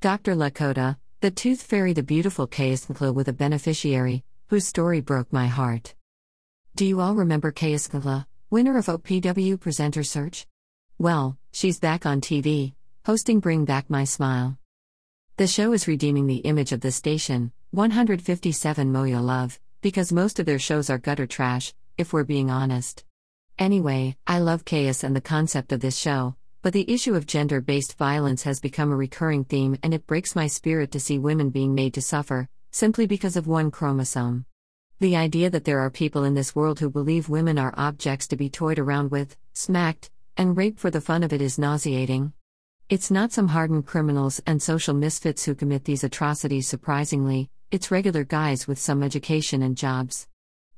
Dr. Lakota, the tooth fairy, the beautiful Kayasnkla with a beneficiary, whose story broke my heart. Do you all remember Kayasnkla, winner of OPW Presenter Search? Well, she's back on TV, hosting Bring Back My Smile. The show is redeeming the image of the station, 157 Moja Love, because most of their shows are gutter trash, if we're being honest. Anyway, I love chaos and the concept of this show, but the issue of gender based violence has become a recurring theme and it breaks my spirit to see women being made to suffer, simply because of one chromosome. The idea that there are people in this world who believe women are objects to be toyed around with, smacked, and raped for the fun of it is nauseating. It's not some hardened criminals and social misfits who commit these atrocities, surprisingly, it's regular guys with some education and jobs.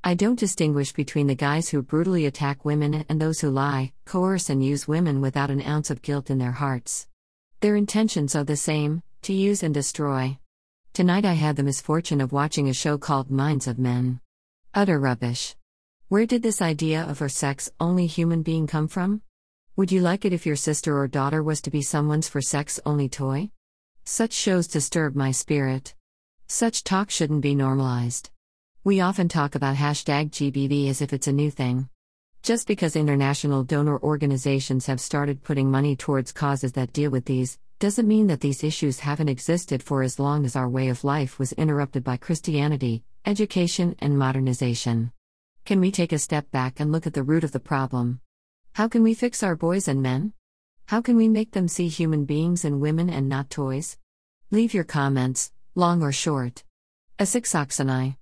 I don't distinguish between the guys who brutally attack women and those who lie, coerce, and use women without an ounce of guilt in their hearts. Their intentions are the same to use and destroy. Tonight I had the misfortune of watching a show called Minds of Men. Utter rubbish. Where did this idea of a sex only human being come from? Would you like it if your sister or daughter was to be someone's for sex only toy? Such shows disturb my spirit. Such talk shouldn't be normalized. We often talk about hashtag GBV as if it's a new thing. Just because international donor organizations have started putting money towards causes that deal with these, doesn't mean that these issues haven't existed for as long as our way of life was interrupted by Christianity, education, and modernization. Can we take a step back and look at the root of the problem? How can we fix our boys and men? How can we make them see human beings and women and not toys? Leave your comments, long or short. Esix Oxenai.